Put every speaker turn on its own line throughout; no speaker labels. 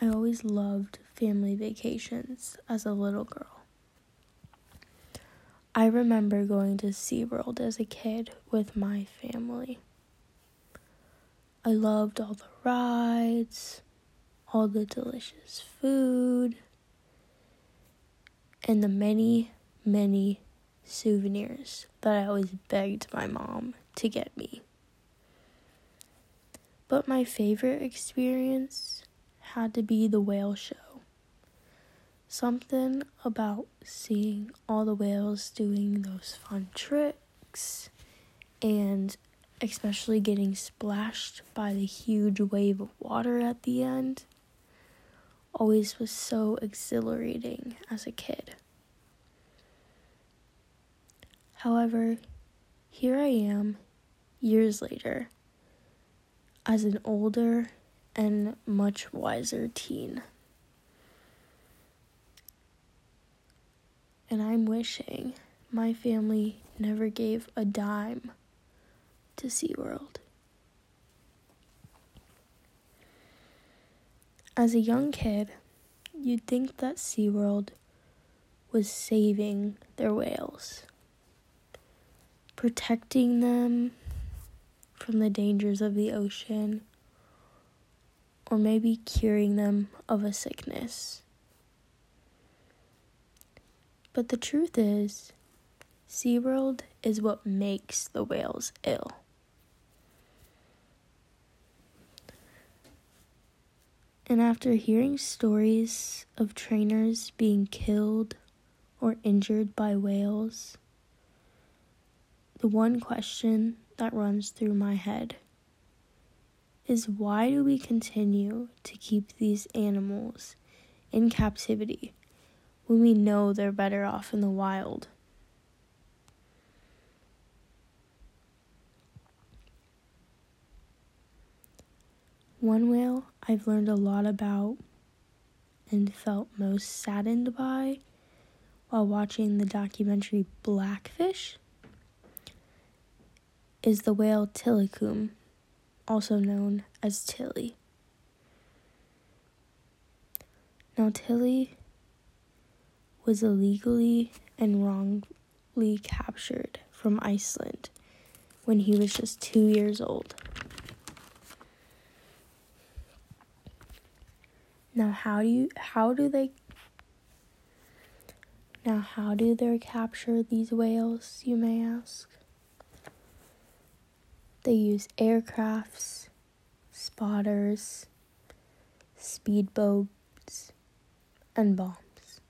I always loved family vacations as a little girl. I remember going to SeaWorld as a kid with my family. I loved all the rides, all the delicious food, and the many, many souvenirs that I always begged my mom to get me. But my favorite experience had to be the whale show. Something about seeing all the whales doing those fun tricks and especially getting splashed by the huge wave of water at the end always was so exhilarating as a kid. However, here I am, years later, as an older and much wiser teen. And I'm wishing my family never gave a dime to SeaWorld. As a young kid, you'd think that SeaWorld was saving their whales, protecting them from the dangers of the ocean, or maybe curing them of a sickness. But the truth is, SeaWorld is what makes the whales ill. And after hearing stories of trainers being killed or injured by whales, the one question that runs through my head is why do we continue to keep these animals in captivity when we know they're better off in the wild? One whale I've learned a lot about and felt most saddened by while watching the documentary Blackfish is the whale Tilikum, also known as Tilly. Now, Tilly was illegally and wrongly captured from Iceland when he was just two years old. Now how do you how do they Now how do they capture these whales, you may ask? They use aircrafts, spotters, speedboats, and bombs.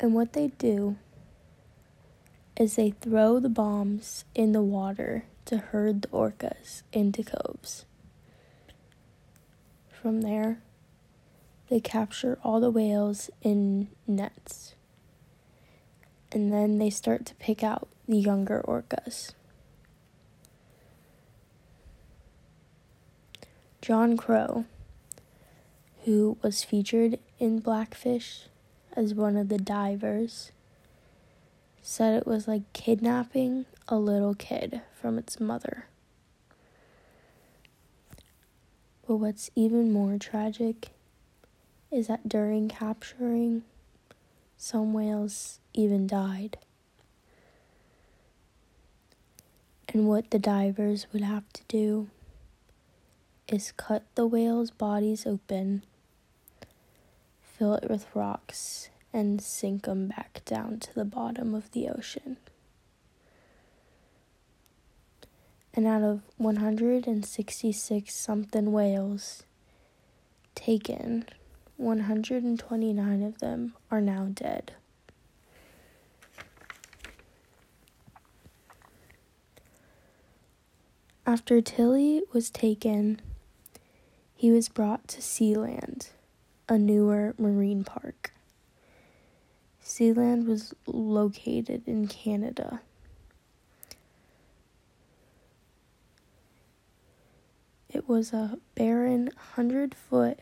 And what they do is they throw the bombs in the water to herd the orcas into coves. From there, they capture all the whales in nets. And then they start to pick out the younger orcas. John Crowe, who was featured in Blackfish as one of the divers, said it was like kidnapping a little kid from its mother. But what's even more tragic is that during capturing, some whales even died. And what the divers would have to do is cut the whales' bodies open, fill it with rocks, and sink them back down to the bottom of the ocean. And out of 166 something whales taken 129 of them are now dead. After Tilly was taken, he was brought to Sealand, a newer marine park. Sealand was located in Canada. It was a barren 100 foot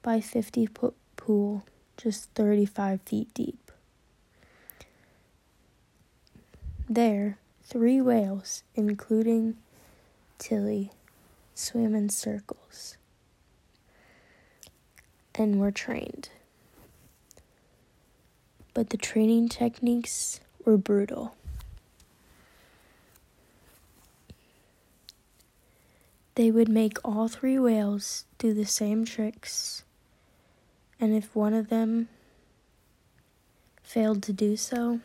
by 50 foot pool just 35 feet deep. There, three whales, including Tilly, swam in circles. And were trained. But the training techniques were brutal. They would make all three whales do the same tricks, and if one of them failed to do so,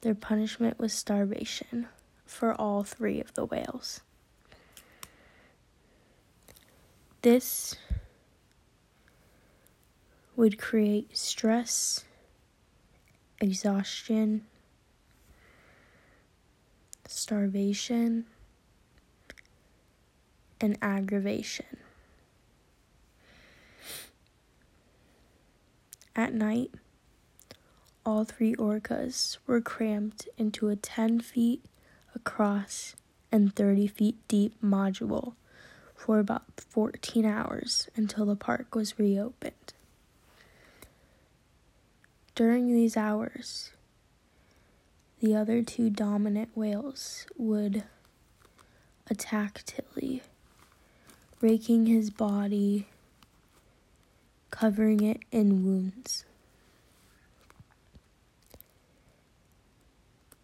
their punishment was starvation for all three of the whales. This would create stress, exhaustion, starvation, and aggravation. At night, all three orcas were crammed into a 10 feet across and 30 feet deep module for about 14 hours until the park was reopened. During these hours, the other two dominant whales would attack Tilly, raking his body, covering it in wounds.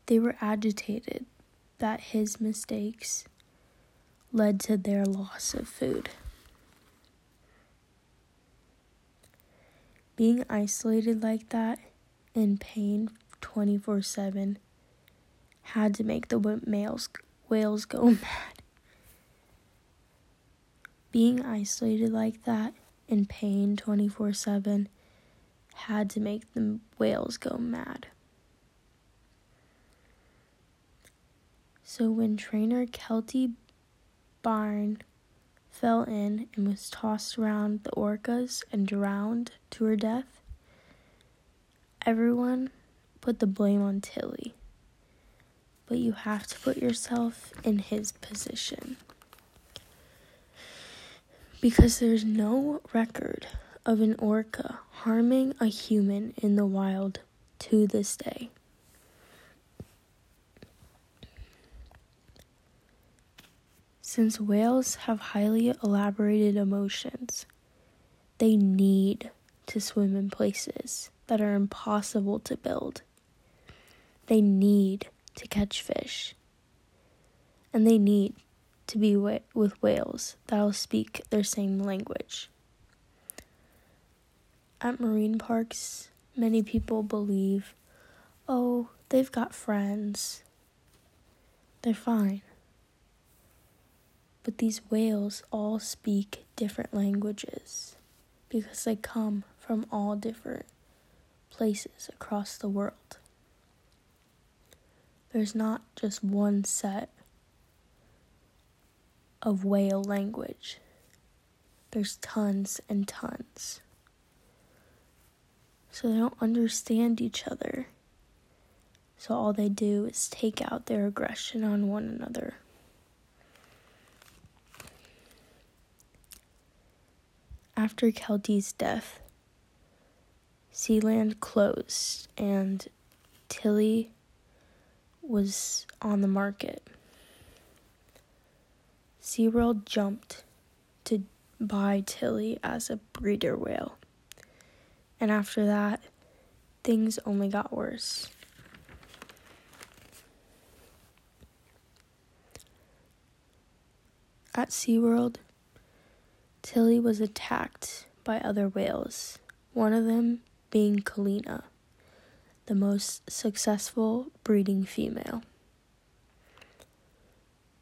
They were agitated that his mistakes led to their loss of food. Being isolated like that in pain 24 7 had to make the males, whales go mad. Being isolated like that in pain 24 7 had to make the whales go mad. So when trainer Keltie Byrne fell in and was tossed around the orcas and drowned to her death, everyone put the blame on Tilly. But you have to put yourself in his position. Because there's no record of an orca harming a human in the wild to this day. Since whales have highly elaborated emotions, they need to swim in places that are impossible to build. They need to catch fish. And they need to be with whales that'll speak their same language. At marine parks, many people believe, oh, they've got friends. They're fine. But these whales all speak different languages because they come from all different places across the world. There's not just one set of whale language, there's tons and tons. So they don't understand each other. So all they do is take out their aggression on one another. After Keltie's death, Sealand closed and Tilly was on the market. SeaWorld jumped to buy Tilly as a breeder whale. And after that, things only got worse. At SeaWorld, Tilly was attacked by other whales, one of them being Kalina, the most successful breeding female.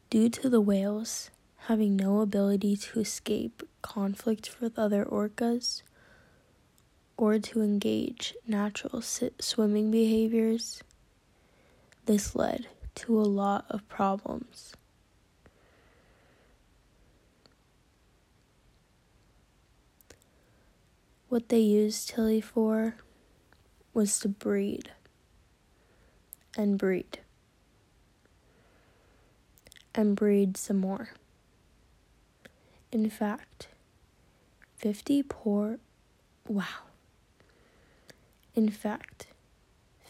Due to the whales having no ability to escape conflict with other orcas or to engage natural swimming behaviors, this led to a lot of problems. What they used Tilly for was to breed and breed and breed some more. In fact, 50 poor wow. In fact,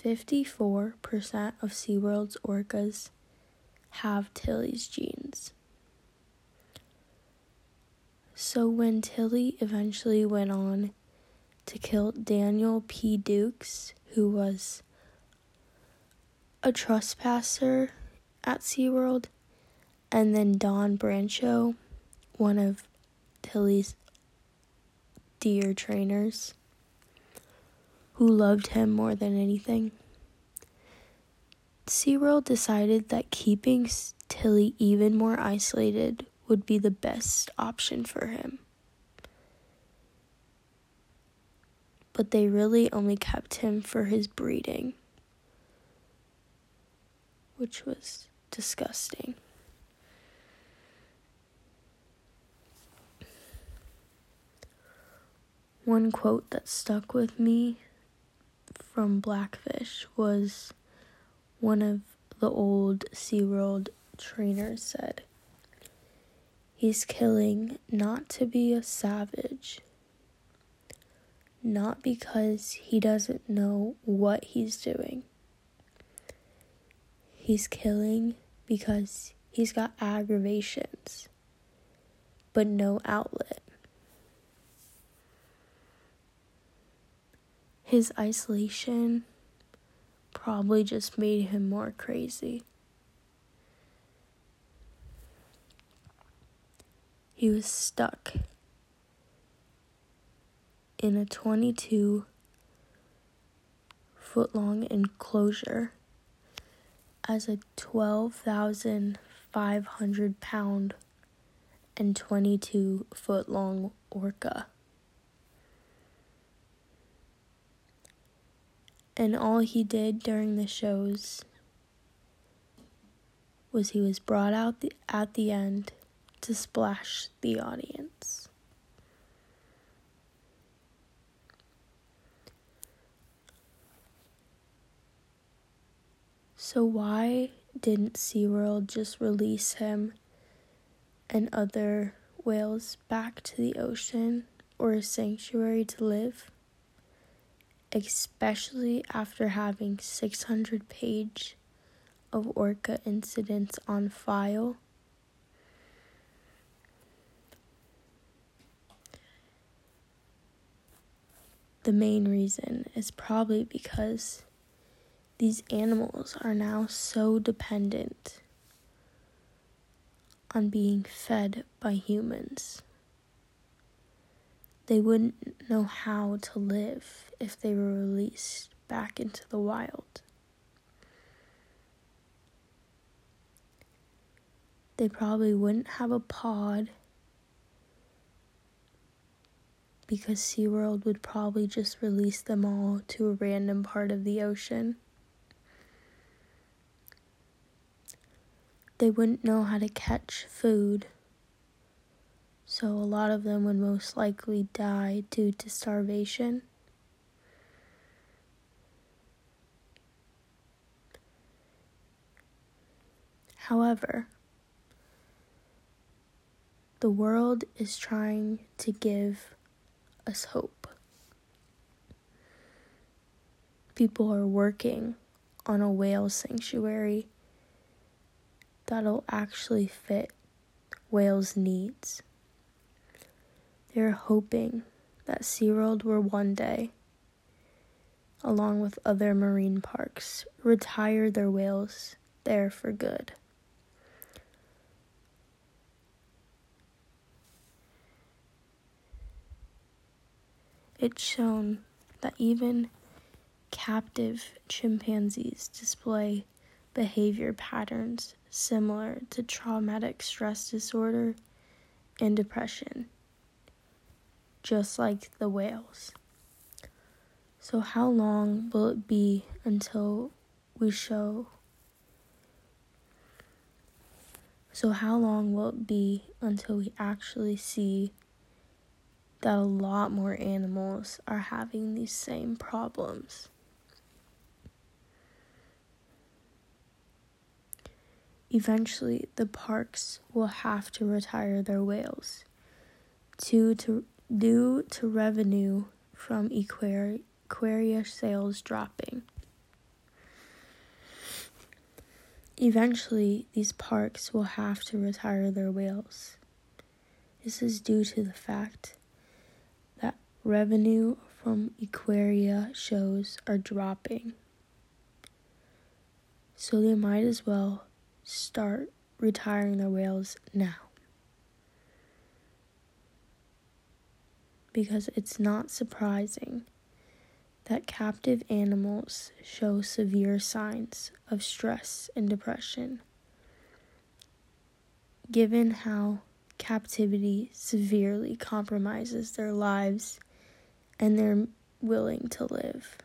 54% of SeaWorld's orcas have Tilly's genes. So when Tilly eventually went on to kill Daniel P. Dukes, who was a trespasser at SeaWorld, and then Dawn Brancheau, one of Tilly's dear trainers, who loved him more than anything. SeaWorld decided that keeping Tilly even more isolated would be the best option for him. But they really only kept him for his breeding, which was disgusting. One quote that stuck with me from Blackfish was one of the old SeaWorld trainers said, He's killing not to be a savage, not because he doesn't know what he's doing. He's killing because he's got aggravations, but no outlet. His isolation probably just made him more crazy. He was stuck in a 22 foot long enclosure as a 12,500 pound and 22 foot long orca. And all he did during the shows was he was brought out the, at the end to splash the audience. So, why didn't SeaWorld just release him and other whales back to the ocean or a sanctuary to live? especially after having 600 page of orca incidents on file. The main reason is probably because these animals are now so dependent on being fed by humans they wouldn't know how to live if they were released back into the wild. They probably wouldn't have a pod because SeaWorld would probably just release them all to a random part of the ocean. They wouldn't know how to catch food so a lot of them would most likely die due to starvation. However, the world is trying to give us hope. People are working on a whale sanctuary that'll actually fit whales' needs. They're hoping that SeaWorld will one day, along with other marine parks, retire their whales there for good. It's shown that even captive chimpanzees display behavior patterns similar to traumatic stress disorder and depression just like the whales. So, how long will it be until we show? So, how long will it be until we actually see that a lot more animals are having these same problems? Eventually, the parks will have to retire their whales to, to due to revenue from aquaria sales dropping. Eventually, these parks will have to retire their whales. This is due to the fact that revenue from Aquaria shows are dropping. So they might as well start retiring their whales now. Because it's not surprising that captive animals show severe signs of stress and depression, given how captivity severely compromises their lives and they're willing to live.